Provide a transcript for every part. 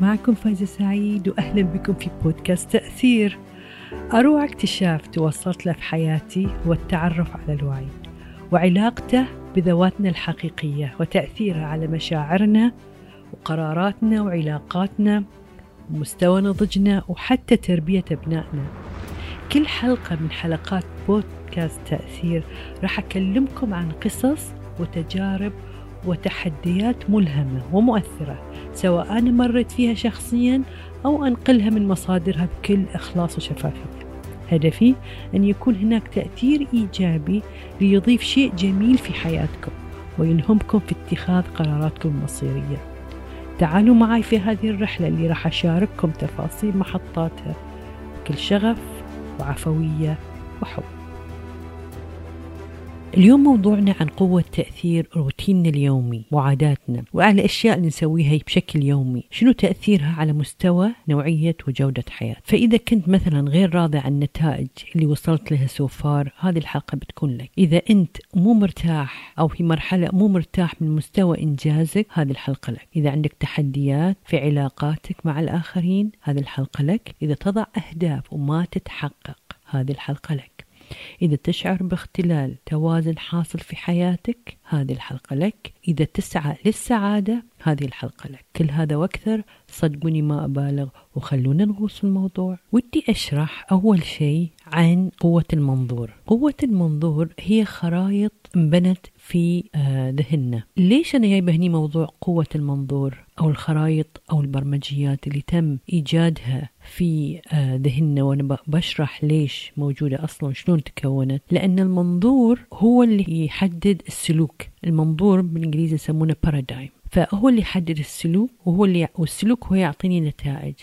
معكم فايزة سعيد وأهلا بكم في بودكاست تأثير. أروع اكتشاف توصلت له في حياتي هو التعرف على الوعي وعلاقته بذواتنا الحقيقية وتأثيرها على مشاعرنا وقراراتنا وعلاقاتنا ومستوى نضجنا وحتى تربية أبنائنا. كل حلقة من حلقات بودكاست تأثير راح أكلمكم عن قصص وتجارب وتحديات ملهمة ومؤثرة سواء أنا مريت فيها شخصيا أو أنقلها من مصادرها بكل إخلاص وشفافية. هدفي أن يكون هناك تأثير إيجابي ليضيف شيء جميل في حياتكم ويلهمكم في اتخاذ قراراتكم المصيرية. تعالوا معي في هذه الرحلة اللي راح أشارككم تفاصيل محطاتها بكل شغف وعفوية وحب. اليوم موضوعنا عن قوة تأثير روتيننا اليومي وعاداتنا وعلى الأشياء اللي نسويها بشكل يومي. شنو تأثيرها على مستوى نوعية وجودة حياة؟ فإذا كنت مثلا غير راضي عن النتائج اللي وصلت لها سوفار هذه الحلقة بتكون لك. إذا أنت مو مرتاح أو في مرحلة مو مرتاح من مستوى إنجازك هذه الحلقة لك. إذا عندك تحديات في علاقاتك مع الآخرين هذه الحلقة لك. إذا تضع أهداف وما تتحقق هذه الحلقة لك. إذا تشعر باختلال توازن حاصل في حياتك هذه الحلقة لك. إذا تسعى للسعادة هذه الحلقة لك. كل هذا وأكثر صدقوني ما أبالغ وخلونا نغوص الموضوع. ودي أشرح أول شيء عن قوة المنظور. قوة المنظور هي خرائط انبنت في آه، ذهننا. ليش أنا جايبة هني موضوع قوة المنظور أو الخرائط أو البرمجيات اللي تم إيجادها في آه، ذهننا وأنا بشرح ليش موجودة أصلا شلون تكونت. لأن المنظور هو اللي يحدد السلوك. المنظور بالإنجليزي يسمونه بارادايم فهو اللي يحدد السلوك وهو اللي والسلوك هو يعطيني نتائج.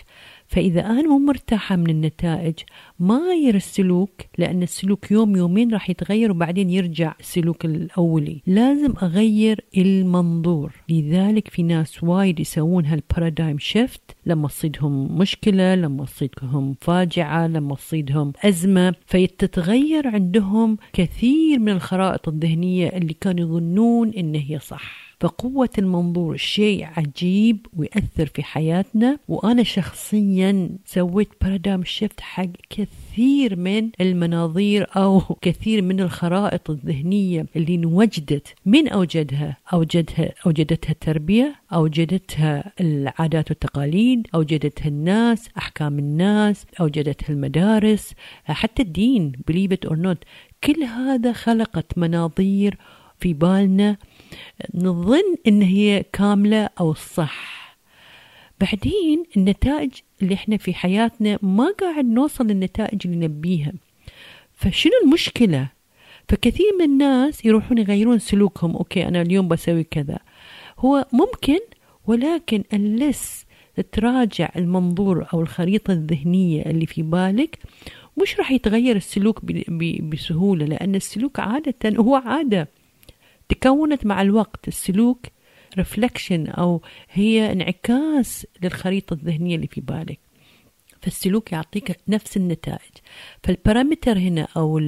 فإذا أنا مو مرتاحة من النتائج ما أغير السلوك لأن السلوك يوم يومين راح يتغير وبعدين يرجع السلوك الأولي. لازم أغير المنظور. لذلك في ناس وايد يسوون هال paradigm shift لما تصيدهم مشكلة لما تصيدهم فاجعة لما تصيدهم أزمة. فيتتغير عندهم كثير من الخرائط الذهنية اللي كانوا يظنون إن هي صح. فقوة المنظور. شيء عجيب ويأثر في حياتنا. وأنا شخصيا سويت paradigm shift حق كثير من المناظير أو كثير من الخرائط الذهنية اللي انوجدت. من أوجدها؟ أوجدها أوجدتها التربية أوجدتها العادات والتقاليد أوجدتها الناس أحكام الناس أوجدتها المدارس حتى الدين believe it or not. كل هذا خلقت مناظير في بالنا نظن إن هي كاملة أو صح. بعدين النتائج اللي إحنا في حياتنا ما قاعد نوصل للنتائج اللي نبيها. فشنو المشكلة؟ فكثير من الناس يروحون يغيرون سلوكهم. okay أنا اليوم بسوي كذا. هو ممكن ولكن unless تراجع المنظور أو الخريطة الذهنية اللي في بالك مش راح يتغير السلوك بسهولة لأن السلوك عادة هو عادة. تكونت مع الوقت السلوك reflection أو هي انعكاس للخريطة الذهنية اللي في بالك. فالسلوك يعطيك نفس النتائج. فالبارامتر هنا أو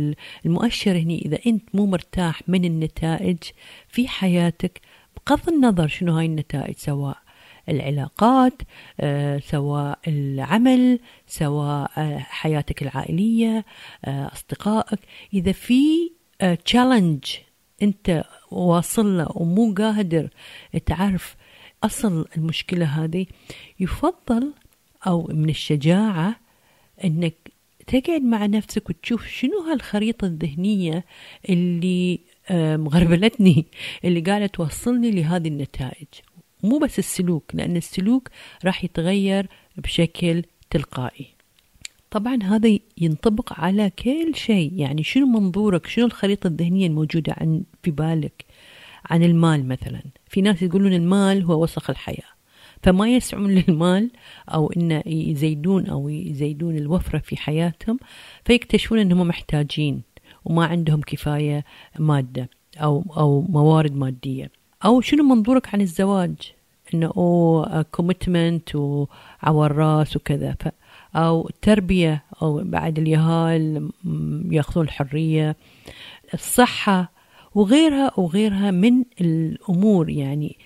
المؤشر هنا إذا أنت مو مرتاح من النتائج في حياتك بغض النظر شنو هاي النتائج سواء العلاقات آه، سواء العمل سواء آه، حياتك العائلية آه، أصدقائك. إذا في تشالنج أنت واصل له ومو قادر تعرف أصل المشكلة هذه يفضل أو من الشجاعة أنك تقعد مع نفسك وتشوف شنو هالخريطة الذهنية اللي مغربلتني اللي قاعدة توصلني لهذه النتائج. مو بس السلوك لأن السلوك راح يتغير بشكل تلقائي. طبعا هذا ينطبق على كل شيء. يعني شنو منظورك؟ شنو الخريطة الذهنية الموجودة عن في بالك؟ عن المال مثلا. في ناس يقولون المال هو وسخ الحياة. فما يسعون للمال أو إن يزيدون أو يزيدون الوفرة في حياتهم فيكتشفون أنهم محتاجين وما عندهم كفاية مادة أو أو موارد مادية. أو شنو منظورك عن الزواج؟ إنه commitment وعور راس وكذا. أو التربية أو بعد اليهال يأخذون الحرية الصحة وغيرها وغيرها من الأمور. يعني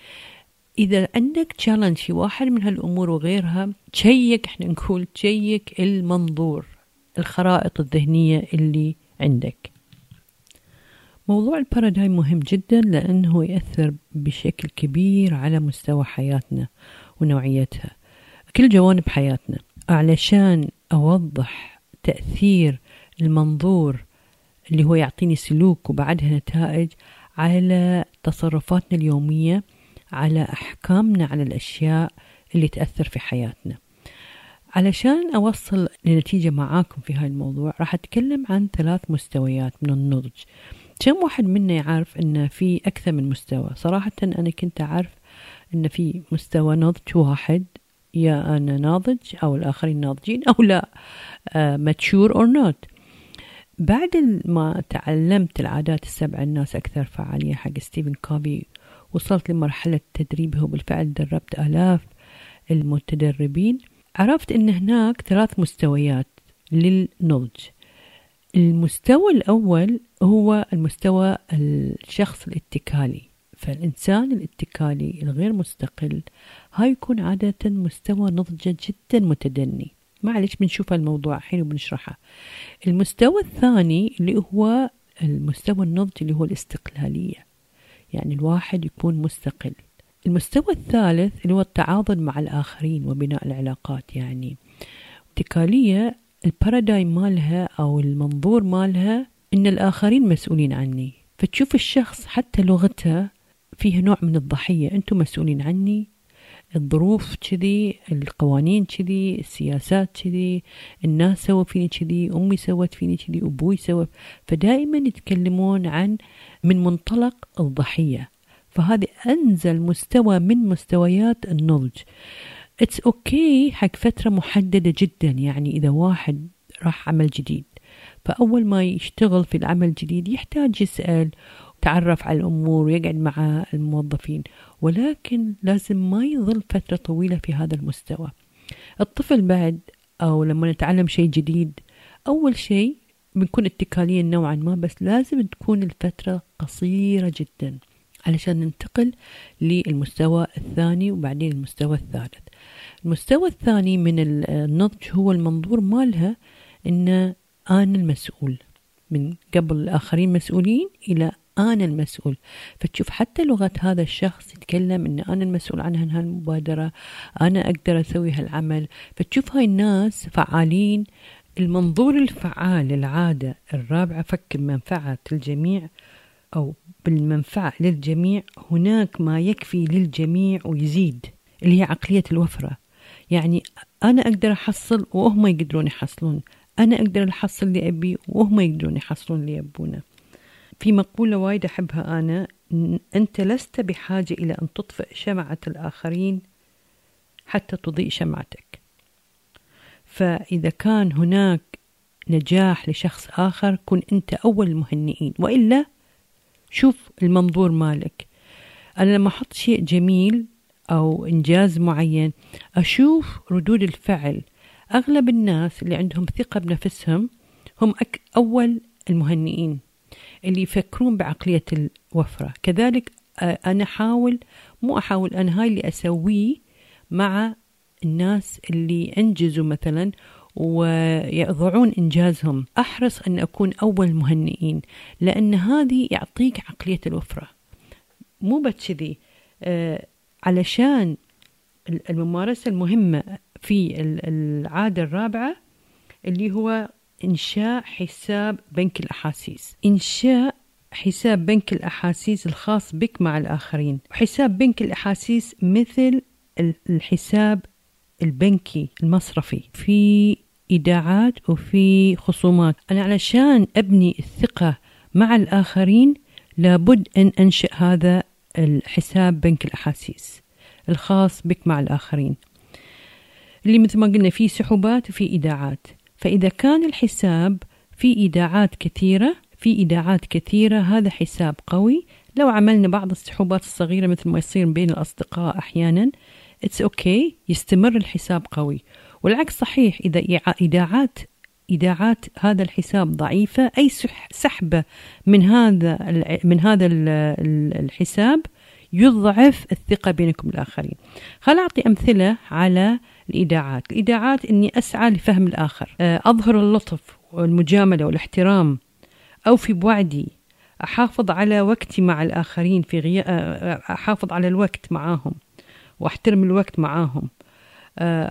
إذا عندك challenge في واحد من هالأمور وغيرها check إحنا نقول check المنظور الخرائط الذهنية اللي عندك. موضوع ال paradigm مهم جدا لأنه يأثر بشكل كبير على مستوى حياتنا ونوعيتها. كل جوانب حياتنا. علشان أوضح تأثير المنظور اللي هو يعطيني سلوك وبعدها نتائج على تصرفاتنا اليومية على أحكامنا على الأشياء اللي تأثر في حياتنا. علشان أوصل لنتيجة معاكم في هذا الموضوع راح أتكلم عن ثلاث مستويات من النضج. كم واحد منا يعرف أن في أكثر من مستوى؟ صراحة أنا كنت أعرف أن في مستوى نضج واحد يا أنا ناضج أو الآخرين ناضجين أو لا mature or not بعد ما تعلمت العادات السبع الناس أكثر فعالية حق ستيفن كوفي وصلت لمرحلة تدريبه بالفعل دربت آلاف المتدربين. عرفت أن هناك ثلاث مستويات للنضج. المستوى الأول هو المستوى الشخص الاتكالي. فالإنسان الاتكالي الغير مستقل هاي يكون عادة مستوى نضجه جدا متدني. معلش بنشوف الموضوع الحين وبنشرحه. المستوى الثاني اللي هو المستوى النضج اللي هو الاستقلالية. يعني الواحد يكون مستقل. المستوى الثالث اللي هو التعاضد مع الآخرين وبناء العلاقات. يعني اتكالية البارادايم مالها أو المنظور مالها إن الآخرين مسؤولين عني. فتشوف الشخص حتى لغته فيها نوع من الضحية. أنتم مسؤولين عني الظروف كذي القوانين كذي السياسات كذي الناس سووا فيني كذي أمي سوت فيني كذي أبوي سوى. فدائما يتكلمون عن من منطلق الضحية. فهذه أنزل مستوى من مستويات النضج. it's okay حق فترة محددة جدا يعني إذا واحد راح عمل جديد. فأول ما يشتغل في العمل الجديد يحتاج يسأل تعرف على الأمور ويقعد مع الموظفين. ولكن لازم ما يظل فترة طويلة في هذا المستوى. الطفل بعد أو لما نتعلم شيء جديد أول شيء بنكون اتكاليا نوعا ما بس لازم تكون الفترة قصيرة جدا علشان ننتقل للمستوى الثاني وبعدين المستوى الثالث. المستوى الثاني من النضج هو المنظور مالها إن أنا المسؤول. من قبل الآخرين مسؤولين إلى أنا المسؤول. فتشوف حتى لغة هذا الشخص يتكلم أن أنا المسؤول عن هالمبادرة أنا أقدر أسوي هالعمل. فتشوف هاي الناس فعالين. المنظور الفعال للعادة الرابعة فك منفعة الجميع أو بالمنفعة للجميع. هناك ما يكفي للجميع ويزيد اللي هي عقلية الوفرة. يعني أنا أقدر أحصل وهم يقدرون يحصلون. أنا أقدر أحصل اللي أبي وهم يقدرون يحصلون اللي يبونه في مقولة وايد أحبها أنا أنت لست بحاجة إلى أن تطفئ شمعة الآخرين حتى تضيء شمعتك. فإذا كان هناك نجاح لشخص آخر كن أنت أول المهنئين. وإلا شوف المنظور مالك. أنا لما أحط شيء جميل أو إنجاز معين أشوف ردود الفعل. أغلب الناس اللي عندهم ثقة بنفسهم هم أك أول المهنئين. اللي يفكرون بعقلية الوفرة. كذلك أنا أحاول مو أحاول أنا هاي اللي أسويه مع الناس اللي أنجزوا مثلا ويضعون إنجازهم. أحرص أن أكون أول مهنئين لأن هذه يعطيك عقلية الوفرة. مو بس كذي آه علشان الممارسة المهمة في العادة الرابعة اللي هو إنشاء حساب بنك الأحاسيس. إنشاء حساب بنك الأحاسيس الخاص بك مع الآخرين. حساب بنك الأحاسيس مثل الحساب البنكي المصرفي. في إيداعات وفي خصومات. أنا علشان أبني الثقة مع الآخرين لابد أن أنشئ هذا الحساب بنك الأحاسيس الخاص بك مع الآخرين. اللي مثل ما قلنا فيه سحوبات وفي إيداعات. فإذا كان الحساب في إيداعات كثيرة في إيداعات كثيرة هذا حساب قوي لو عملنا بعض السحوبات الصغيرة مثل ما يصير بين الأصدقاء أحيانا it's okay. يستمر الحساب قوي والعكس صحيح إذا إيداعات إيداعات هذا الحساب ضعيفة أي سحبة من هذا من هذا الحساب يضعف الثقة بينكم الآخرين خل أعطي أمثلة على الإيداعات. الإيداعات أني أسعى لفهم الآخر. آه، أظهر اللطف والمجاملة والاحترام. أو في بوعدي أحافظ على وقتي مع الآخرين في غياب أحافظ على الوقت معاهم. وأحترم الوقت معاهم.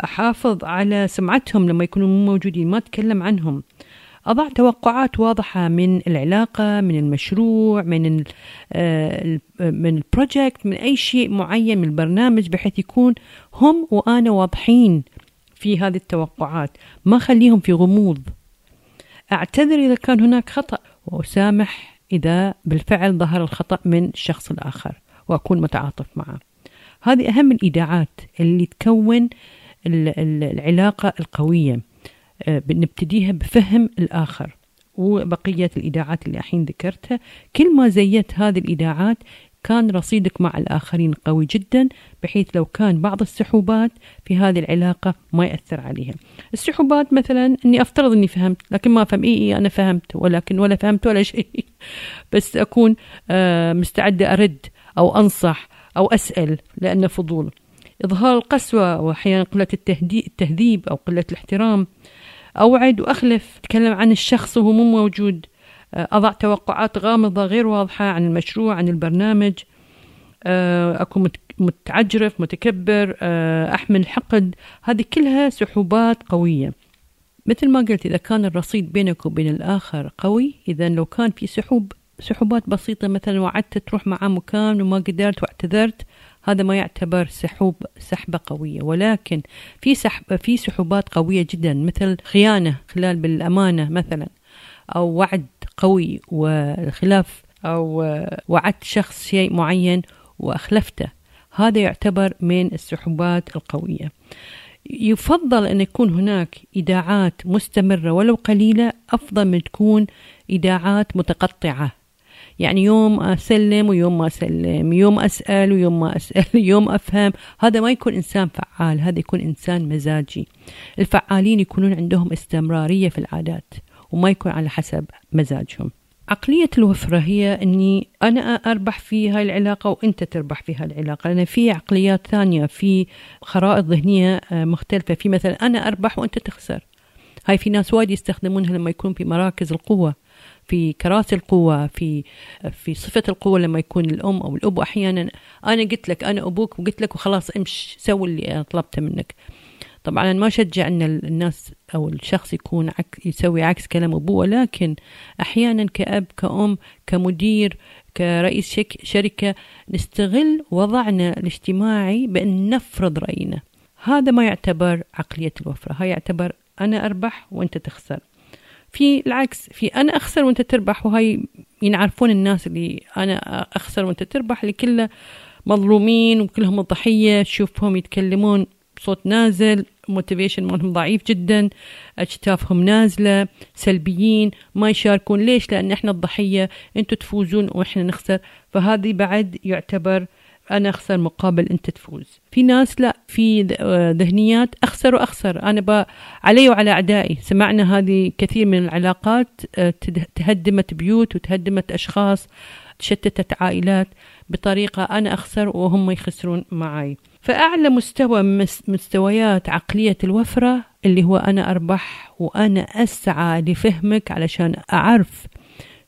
أحافظ على سمعتهم لما يكونوا مو موجودين ما أتكلم عنهم. أضع توقعات واضحة من العلاقة من المشروع من من البروجكت من أي شيء معين من البرنامج بحيث يكون هم وأنا واضحين في هذه التوقعات. ما خليهم في غموض. أعتذر إذا كان هناك خطأ وأسامح إذا بالفعل ظهر الخطأ من الشخص الآخر وأكون متعاطف معه. هذه أهم الإيداعات اللي تكون العلاقة القوية. آه، نبتديها بفهم الآخر وبقية الإيداعات اللي الحين ذكرتها. كل ما زيت هذه الإيداعات كان رصيدك مع الآخرين قوي جدا بحيث لو كان بعض السحوبات في هذه العلاقة ما يأثر عليها. السحوبات مثلا أني أفترض أني فهمت لكن ما فهم. إيه, إيه أنا فهمت ولكن ولا فهمت ولا شيء. بس أكون آه، مستعدة أرد أو أنصح أو أسأل لأنه فضول. إظهار القسوة وأحيانا قلة التهذيب أو قلة الاحترام أوعد وأخلف. أتكلم عن الشخص وهو مو موجود. آه، أضع توقعات غامضة غير واضحة عن المشروع عن البرنامج. آه، أكون متعجرف متكبر آه، أحمل حقد. هذه كلها سحوبات قوية. مثل ما قلت إذا كان الرصيد بينك وبين الآخر قوي إذا لو كان في سحوب سحوبات بسيطة مثلا وعدت تروح مع مكان وما قدرت واعتذرت هذا ما يعتبر سحوب سحبة قوية. ولكن في سحب في سحوبات قوية جدا مثل خيانة خلال بالأمانة مثلا أو وعد قوي والخلاف أو وعدت شخص شيء معين وأخلفته. هذا يعتبر من السحوبات القوية. يفضل أن يكون هناك إيداعات مستمرة ولو قليلة أفضل من تكون إيداعات متقطعة. يعني يوم أسلم ويوم ما أسلم يوم أسأل ويوم ما أسأل يوم أفهم. هذا ما يكون إنسان فعال هذا يكون إنسان مزاجي. الفعالين يكونون عندهم استمرارية في العادات وما يكون على حسب مزاجهم. عقلية الوفرة هي أني أنا أربح في هاي العلاقة وأنت تربح في هاي العلاقة. لأن في عقليات ثانية في خرائط ذهنية آه، مختلفة. في مثلا أنا أربح وأنت تخسر. هاي في ناس وايد يستخدمونها لما يكون في مراكز القوة. في كراسي القوة في في صفة القوة لما يكون الأم أو الأب. أحيانا أنا قلت لك أنا أبوك وقلت لك وخلاص امش سوي اللي طلبته منك. طبعا ما أشجع أن الناس أو الشخص يكون عك يسوي عكس كلام أبوه. ولكن أحيانا كأب كأم كمدير كرئيس شك شركة نستغل وضعنا الاجتماعي بأن نفرض رأينا. هذا ما يعتبر عقلية الوفرة. هاي يعتبر أنا أربح وأنت تخسر. في العكس في أنا أخسر وأنت تربح وهاي ينعرفون الناس اللي أنا أخسر وأنت تربح اللي كله مظلومين وكلهم الضحية تشوفهم يتكلمون بصوت نازل موتيفيشن مالهم ضعيف جدا اجتافهم نازلة سلبيين ما يشاركون. ليش؟ لأن إحنا الضحية أنتم تفوزون وإحنا نخسر. فهذه بعد يعتبر أنا أخسر مقابل أنت تفوز. في ناس لا في ذهنيات أخسر وأخسر. أنا ب... علي وعلى أعدائي. سمعنا هذه كثير من العلاقات آه، تهدمت بيوت وتهدمت أشخاص تشتتت عائلات بطريقة أنا أخسر وهم يخسرون معي فأعلى مستوى مستويات عقلية الوفرة اللي هو أنا أربح وأنا أسعى لفهمك علشان أعرف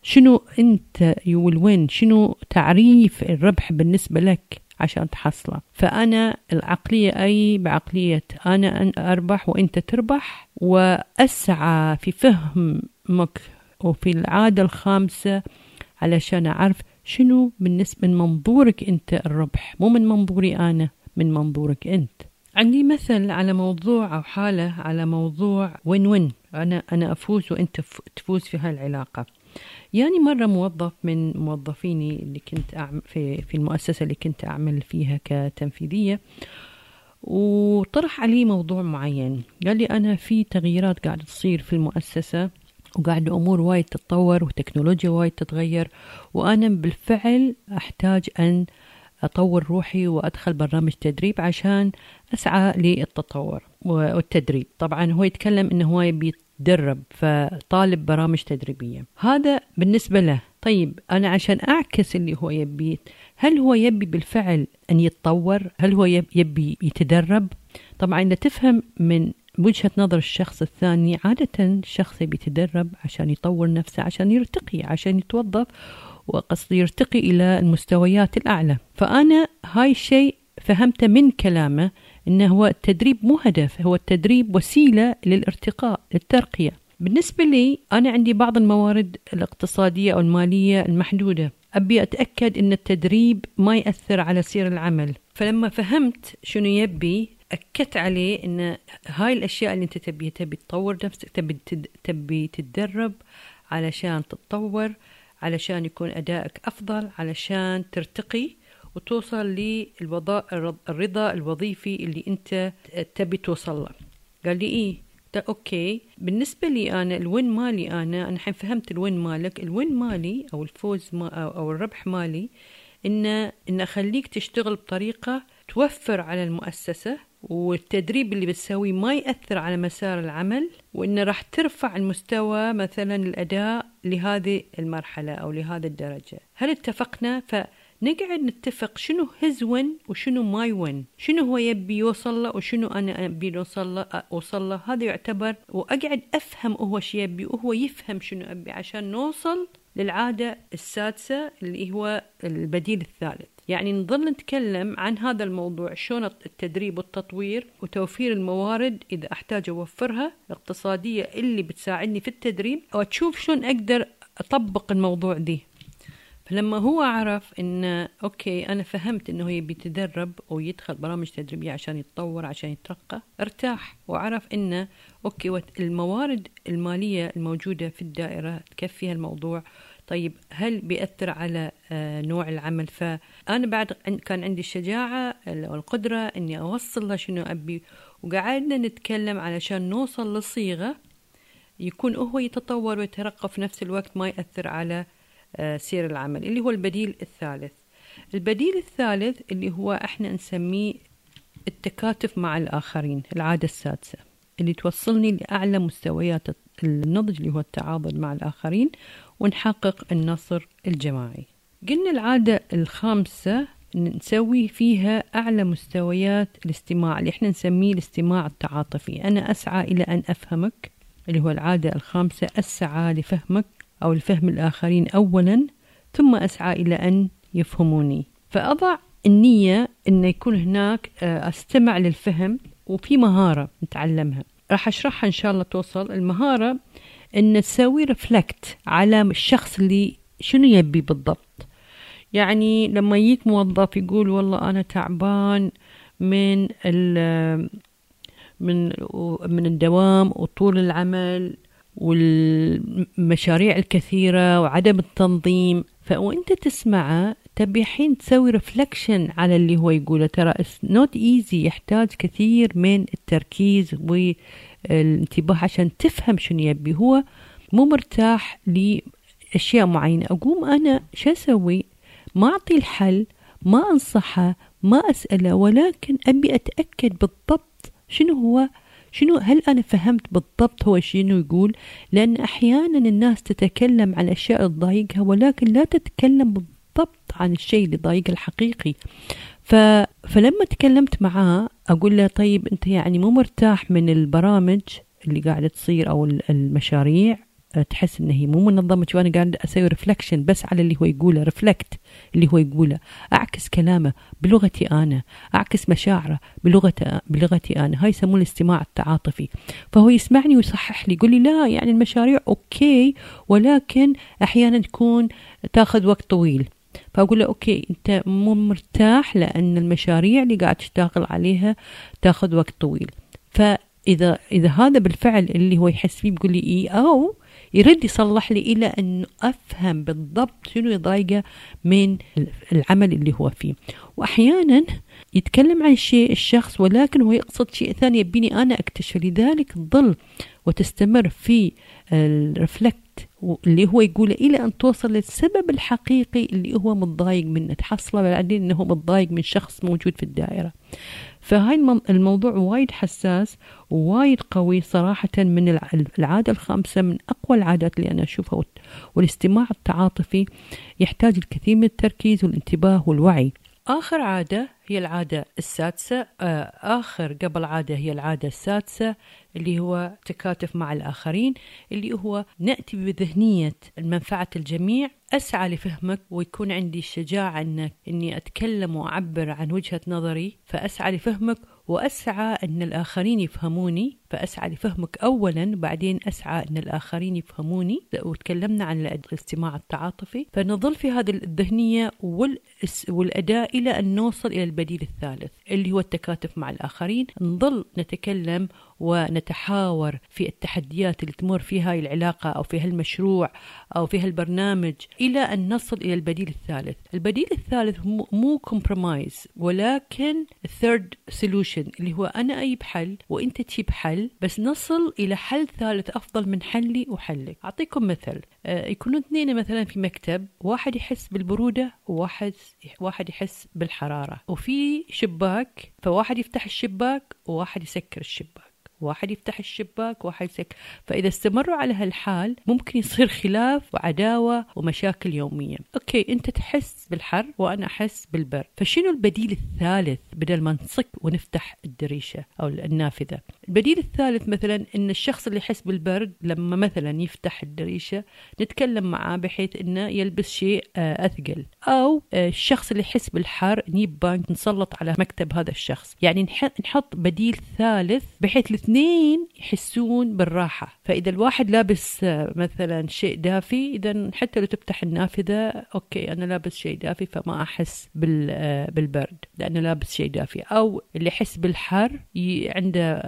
شنو أنت يو وين؟ شنو تعريف الربح بالنسبة لك عشان تحصله؟ فأنا العقلية أي بعقلية أنا أن أربح وأنت تربح وأسعى في فهمك وفي العادة الخامسة علشان أعرف شنو بالنسبة من منظورك أنت الربح. مو من منظوري أنا من منظورك أنت. عندي مثل على موضوع أو حالة على موضوع وين وين أنا أنا أفوز وأنت تفوز في هالعلاقة. يعني مرة موظف من موظفيني اللي كنت أعمل في, في المؤسسة اللي كنت أعمل فيها كتنفيذية وطرح علي موضوع معين. قال لي أنا في تغييرات قاعدة تصير في المؤسسة وقاعد الأمور وايد تتطور وتكنولوجيا وايد تتغير وأنا بالفعل أحتاج أن أطور روحي وأدخل برنامج تدريب عشان أسعى للتطور والتدريب. طبعا هو يتكلم إنه هو يبي تدرب فطالب برامج تدريبية. هذا بالنسبة له طيب أنا عشان أعكس اللي هو يبيه هل هو يبي بالفعل أن يتطور؟ هل هو يبي يتدرب؟ طبعا إذا تفهم من وجهة نظر الشخص الثاني عادة الشخص يتدرب عشان يطور نفسه عشان يرتقي عشان يتوظف وقصدي يرتقي إلى المستويات الأعلى. فأنا هاي الشيء فهمته من كلامه إنه هو التدريب مو هدف هو التدريب وسيلة للارتقاء للترقية. بالنسبة لي أنا عندي بعض الموارد الاقتصادية أو المالية المحدودة. أبي أتأكد إن التدريب ما يأثر على سير العمل. فلما فهمت شنو يبي أكدت عليه إن هاي الأشياء اللي أنت تبي تبي تطور نفسك تبي تبي تتدرب علشان تتطور علشان يكون أدائك أفضل علشان ترتقي. وتوصل للرضا الوظيفي اللي انت تبي توصل له. قال لي إيه؟ okay. بالنسبة لي أنا ال win مالي أنا أنا الحين فهمت ال win مالك. ال win مالي أو الفوز ما أو الربح مالي ان إن أخليك تشتغل بطريقة توفر على المؤسسة والتدريب اللي بتسويه ما يأثر على مسار العمل وإنه راح ترفع المستوى مثلا الأداء لهذه المرحلة أو لهذا الدرجة. هل اتفقنا؟ نقعد نتفق شنو هز وين وشنو ماي وين شنو هو يبي يوصل له وشنو أنا أبي اوصل له أوصل له. هذا يعتبر وأقعد أفهم هو شو يبي وهو يفهم شنو أبي عشان نوصل للعادة السادسة اللي هو البديل الثالث. يعني نظل نتكلم عن هذا الموضوع شلون التدريب والتطوير وتوفير الموارد إذا أحتاج أوفرها الاقتصادية اللي بتساعدني في التدريب وتشوف شلون أقدر أطبق الموضوع دي. فلما هو عرف إن okay أنا فهمت إنه يبي يتدرب ويدخل برامج تدريبية عشان يتطور عشان يترقى ارتاح وعرف انه okay الموارد المالية الموجودة في الدائرة تكفي الموضوع طيب هل بيأثر على آه، نوع العمل؟ فأنا بعد كان عندي الشجاعة والقدرة أني أوصل له شنو أبي. وقعدنا نتكلم علشان نوصل لصيغة يكون هو يتطور ويترقى في نفس الوقت ما يأثر على سير العمل اللي هو البديل الثالث. البديل الثالث اللي هو إحنا نسميه التكاتف مع الآخرين العادة السادسة اللي توصلني لأعلى مستويات النضج اللي هو التعاضد مع الآخرين ونحقق النصر الجماعي. قلنا العادة الخامسة نسوي فيها أعلى مستويات الاستماع اللي إحنا نسميه الاستماع التعاطفي. أنا أسعى إلى أن أفهمك اللي هو العادة الخامسة أسعى لفهمك أو لفهم الآخرين أولا ثم أسعى إلى أن يفهموني. فأضع النية أن يكون هناك آه، أستمع للفهم وفي مهارة نتعلمها. راح أشرحها إن شاء الله توصل. المهارة أن تسوي رفلكت على الشخص اللي شنو يبي بالضبط. يعني لما يجيك موظف يقول والله أنا تعبان من من من الدوام وطول العمل والمشاريع الكثيرة وعدم التنظيم. فوانت تسمعه تبي حين تسوي reflection على اللي هو يقوله. ترى not easy يحتاج كثير من التركيز والانتباه عشان تفهم شنو يبي. هو مو مرتاح لأشياء معينة. أقوم أنا شو أسوي؟ ما أعطي الحل ما أنصحه ما أسأله ولكن أبي أتأكد بالضبط شنو هو شنو هل أنا فهمت بالضبط هو شنو يقول؟ لأن أحيانا الناس تتكلم عن اللي تضايقها ولكن لا تتكلم بالضبط عن الشيء اللي ضايقها الحقيقي. ف... فلما تكلمت معاه أقول له طيب أنت يعني مو مرتاح من البرامج اللي قاعدة تصير أو المشاريع؟ تحس ان هي مو منظمة. وأنا قاعد أسوي reflection بس على اللي هو يقوله reflect اللي هو يقوله. أعكس كلامه بلغتي أنا أعكس مشاعره بلغته بلغتي أنا. هاي يسمونه الاستماع التعاطفي. فهو يسمعني ويصحح لي يقول لي لا يعني المشاريع okay ولكن أحيانا تكون تاخذ وقت طويل. فأقول له okay أنت مو مرتاح لأن المشاريع اللي قاعد تشتغل عليها تاخذ وقت طويل. فإذا إذا هذا بالفعل اللي هو يحس فيه بيقول لي إي أو يرد يصلح لي إلى أن أفهم بالضبط شنو يضايقه من العمل اللي هو فيه. وأحيانا يتكلم عن شيء الشخص ولكن هو يقصد شيء ثاني يبيني أنا أكتشف. لذلك تظل وتستمر في الرفلكت اللي هو يقوله إلى أن توصل للسبب الحقيقي اللي هو متضايق منه تحصله بعدين أنه متضايق من شخص موجود في الدائرة. فهاي الموضوع وايد حساس ووايد قوي صراحة من العادة الخامسة من أقوى العادات اللي أنا أشوفها والاستماع التعاطفي يحتاج الكثير من التركيز والانتباه والوعي. آخر عادة هي العادة السادسة آه، آخر قبل عادة هي العادة السادسة اللي هو تكاتف مع الآخرين اللي هو نأتي بذهنية منفعة الجميع أسعى لفهمك ويكون عندي الشجاعة أن أني أتكلم وأعبر عن وجهة نظري فأسعى لفهمك وأسعى أن الآخرين يفهموني فأسعى لفهمك أولا بعدين أسعى أن الآخرين يفهموني. وتكلمنا عن الاستماع التعاطفي فنظل في هذه الذهنية والأداء إلى أن نوصل إلى البديل الثالث اللي هو التكاتف مع الآخرين. نظل نتكلم ونتحاور في التحديات اللي تمر في هاي العلاقة أو في هالمشروع أو في هالبرنامج إلى أن نصل إلى البديل الثالث. البديل الثالث مو compromise ولكن third solution اللي هو أنا أجيب حل وأنت تجيب حل بس نصل إلى حل ثالث أفضل من حلي وحلك. أعطيكم مثل آه، يكونون اثنين مثلا في مكتب واحد يحس بالبرودة وواحد واحد يحس بالحرارة وفي شباك فواحد يفتح الشباك وواحد يسكر الشباك. واحد يفتح الشباك واحد يسك. فإذا استمروا على هالحال ممكن يصير خلاف وعداوة ومشاكل يومية. okay أنت تحس بالحر وأنا أحس بالبرد فشنو البديل الثالث بدل ما نصك ونفتح الدريشة أو النافذة؟ البديل الثالث مثلا أن الشخص اللي يحس بالبرد لما مثلا يفتح الدريشة نتكلم معاه بحيث أنه يلبس شيء آه، أثقل. أو آه، الشخص اللي يحس بالحر نجيب بانكة نسلط على مكتب هذا الشخص. يعني نحط بديل ثالث بحيث الاثنين يحسون بالراحة. فإذا الواحد لابس آه، مثلا شيء دافي إذا حتى لو تفتح النافذة okay أنا لابس شيء دافي فما آه، بالبرد. لأنه لابس شيء دافي. أو اللي يحس بالحر عنده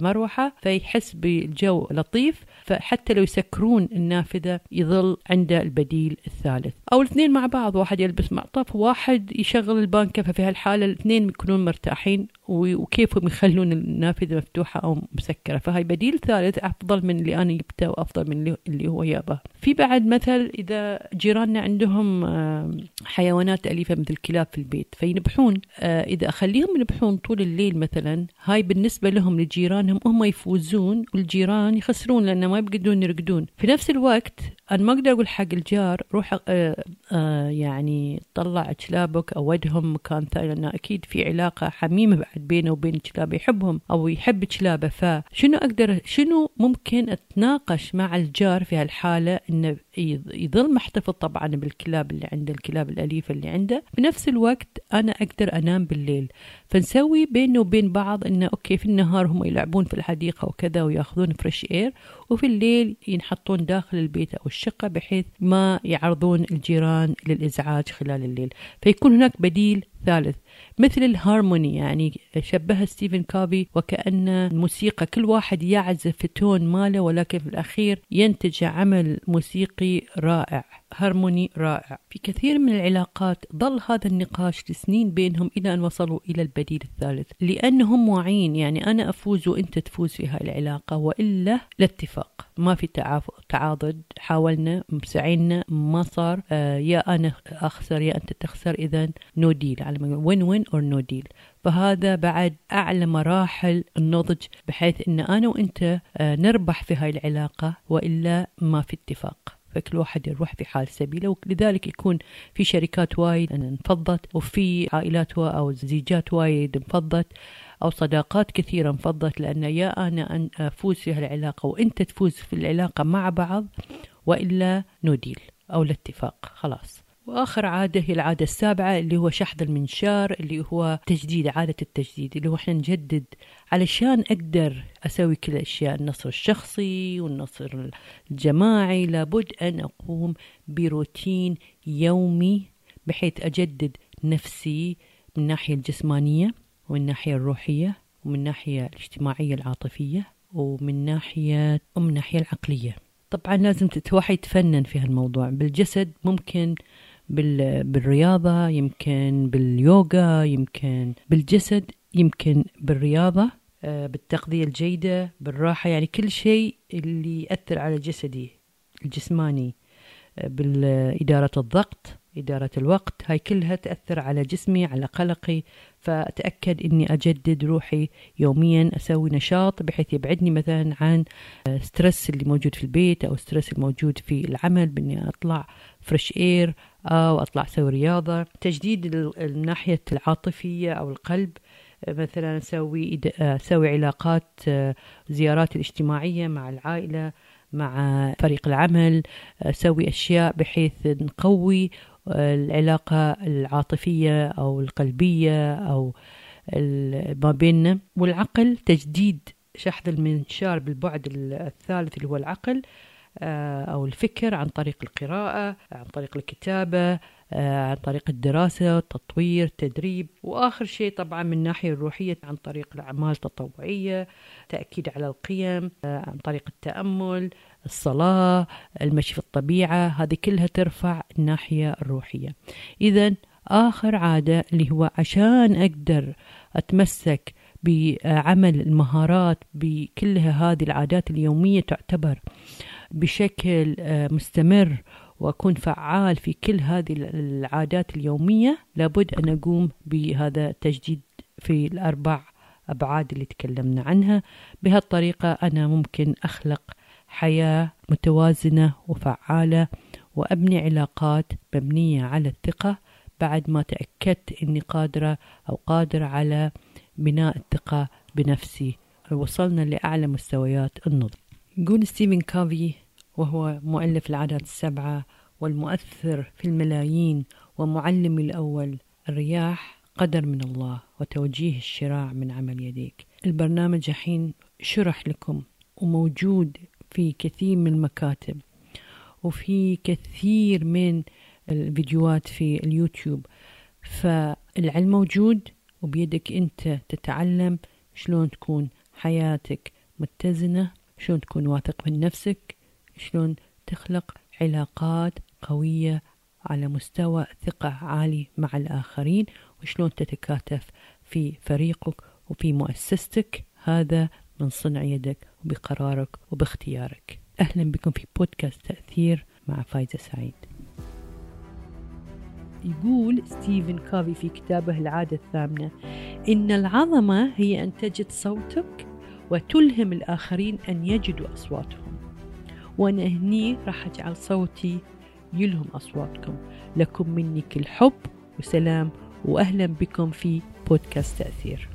مروحة فيحس بالجو لطيف. فحتى لو يسكرون النافذة يظل عنده البديل الثالث. أو الاثنين مع بعض واحد يلبس معطف وواحد يشغل البانكة ففي هالحالة الاثنين يكونون مرتاحين وكيفهم يخلون النافذة مفتوحة أو مسكرة. فهاي بديل ثالث أفضل من اللي أنا جبته وأفضل من اللي هو يابه في بعد مثل إذا جيراننا عندهم حيوانات أليفة مثل الكلاب في البيت فينبحون. آه، إذا أخليهم ينبحون طول الليل مثلا هاي بالنسبة لهم لجيرانهم هم يفوزون والجيران يخسرون لأن ما يقدرون يرقدون. في نفس الوقت أنا ما أقدر أقول حق الجار روح آه آه يعني طلع كلابك أو ودهم مكان ثاني لأن أكيد في علاقة حميمة بعد بينه وبين كلابه يحبهم أو يحب كلابه فشنو أقدر شنو ممكن أتناقش مع الجار في هالحالة إنه يظل محتفظ طبعا بالكلاب اللي عنده الكلاب الأليفة اللي عنده؟ بنفس الوقت أنا أقدر أنام بالليل. فنسوي بينه وبين بعض إنه okay في النهار هم يلعبون في الحديقة وكذا ويأخذون fresh air وفي الليل ينحطون داخل البيت أو الشقة بحيث ما يعرضون الجيران للإزعاج خلال الليل. فيكون هناك بديل ثالث مثل الهارموني يعني شبهها ستيفن كوفي وكأن الموسيقى كل واحد يعزف tone ماله ولكن في الأخير ينتج عمل موسيقي رائع. هارموني رائع. في كثير من العلاقات ظل هذا النقاش لسنين بينهم إلى أن وصلوا إلى البديل الثالث. لأنهم واعين يعني أنا أفوز وأنت تفوز في هاي العلاقة وإلا الاتفاق ما في تعاضد. حاولنا سعينا ما صار. آه يا أنا أخسر يا أنت تخسر إذا no deal على win-win أو no deal فهذا بعد أعلى مراحل النضج بحيث أن أنا وأنت آه نربح في هاي العلاقة وإلا ما في اتفاق. فكل واحد يروح في حال سبيله ولذلك يكون في شركات وايد انفضت وفي عائلات أو زيجات وايد انفضت أو صداقات كثيرة انفضت لأن يا أنا أن أفوز في هالعلاقة وأنت تفوز في العلاقة مع بعض وإلا نوديل أو الاتفاق خلاص. وآخر عادة هي العادة السابعة اللي هو شحذ المنشار اللي هو تجديد عاده التجديد اللي هو إحنا نجدد علشان أقدر أسوي كل الأشياء النصر الشخصي والنصر الجماعي. لابد أن أقوم بروتين يومي بحيث أجدد نفسي من الناحية الجسمانية ومن الناحية الروحية ومن الناحية الاجتماعية العاطفية ومن ناحية ومن الناحية العقلية. طبعا لازم الواحد يتفنن في هالموضوع. بالجسد ممكن بالرياضة يمكن باليوغا يمكن بالجسد يمكن بالرياضة آه، بالتغذية الجيدة بالراحة يعني كل شيء اللي يأثر على جسدي الجسماني بالإدارة الضغط إدارة الوقت هاي كلها تأثر على جسمي على قلقي فأتأكد أني أجدد روحي يوميا أسوي نشاط بحيث يبعدني مثلا عن stress اللي موجود في البيت أو stress الموجود في العمل بأني أطلع fresh air أو أطلع أسوي رياضة. تجديد الناحية العاطفية أو القلب مثلا أسوي أسوي علاقات زيارات الاجتماعية مع العائلة مع فريق العمل أسوي أشياء بحيث نقوي العلاقة العاطفية أو القلبية أو ما بيننا. والعقل تجديد شحذ المنشار بالبعد الثالث اللي هو العقل آه، أو الفكر عن طريق القراءة عن طريق الكتابة آه، عن طريق الدراسة التطوير التدريب وآخر شيء طبعا من الناحية الروحية عن طريق الأعمال التطوعية تأكيد على القيم آه، عن طريق التأمل الصلاة المشي في الطبيعة هذه كلها ترفع الناحية الروحية. إذا آخر عادة اللي هو عشان أقدر أتمسك بعمل المهارات بكلها هذه العادات اليومية تعتبر بشكل آه، مستمر وأكون فعال في كل هذه العادات اليومية لابد أن أقوم بهذا التجديد في الأربع أبعاد اللي تكلمنا عنها. بهالطريقة أنا ممكن أخلق حياة متوازنة وفعالة وأبني علاقات مبنية على الثقة. بعد ما تأكدت أني قادرة أو قادر على بناء الثقة بنفسي وصلنا لأعلى مستويات النضج يقول ستيفن كافي وهو مؤلف العادات السبعة والمؤثر في الملايين ومعلمي الأول الرياح قدر من الله وتوجيه الشراع من عمل يديك. البرنامج الحين شرح لكم وموجود في كثير من المكاتب وفي كثير من الفيديوهات في اليوتيوب. فالعلم موجود وبيدك أنت تتعلم شلون تكون حياتك متزنة شلون تكون واثق من نفسك. شلون تخلق علاقات قوية على مستوى ثقة عالي مع الآخرين وشلون تتكاتف في فريقك وفي مؤسستك. هذا من صنع يدك وبقرارك وباختيارك. أهلا بكم في بودكاست تأثير مع فايزة سعيد. يقول ستيفن كافي في كتابه العادة الثامنة إن العظمة هي أن تجد صوتك وتلهم الآخرين أن يجدوا أصواتهم. وأنا هني راح أجعل صوتي يلهم أصواتكم. لكم مني كل حب وسلام وأهلا بكم في بودكاست تأثير.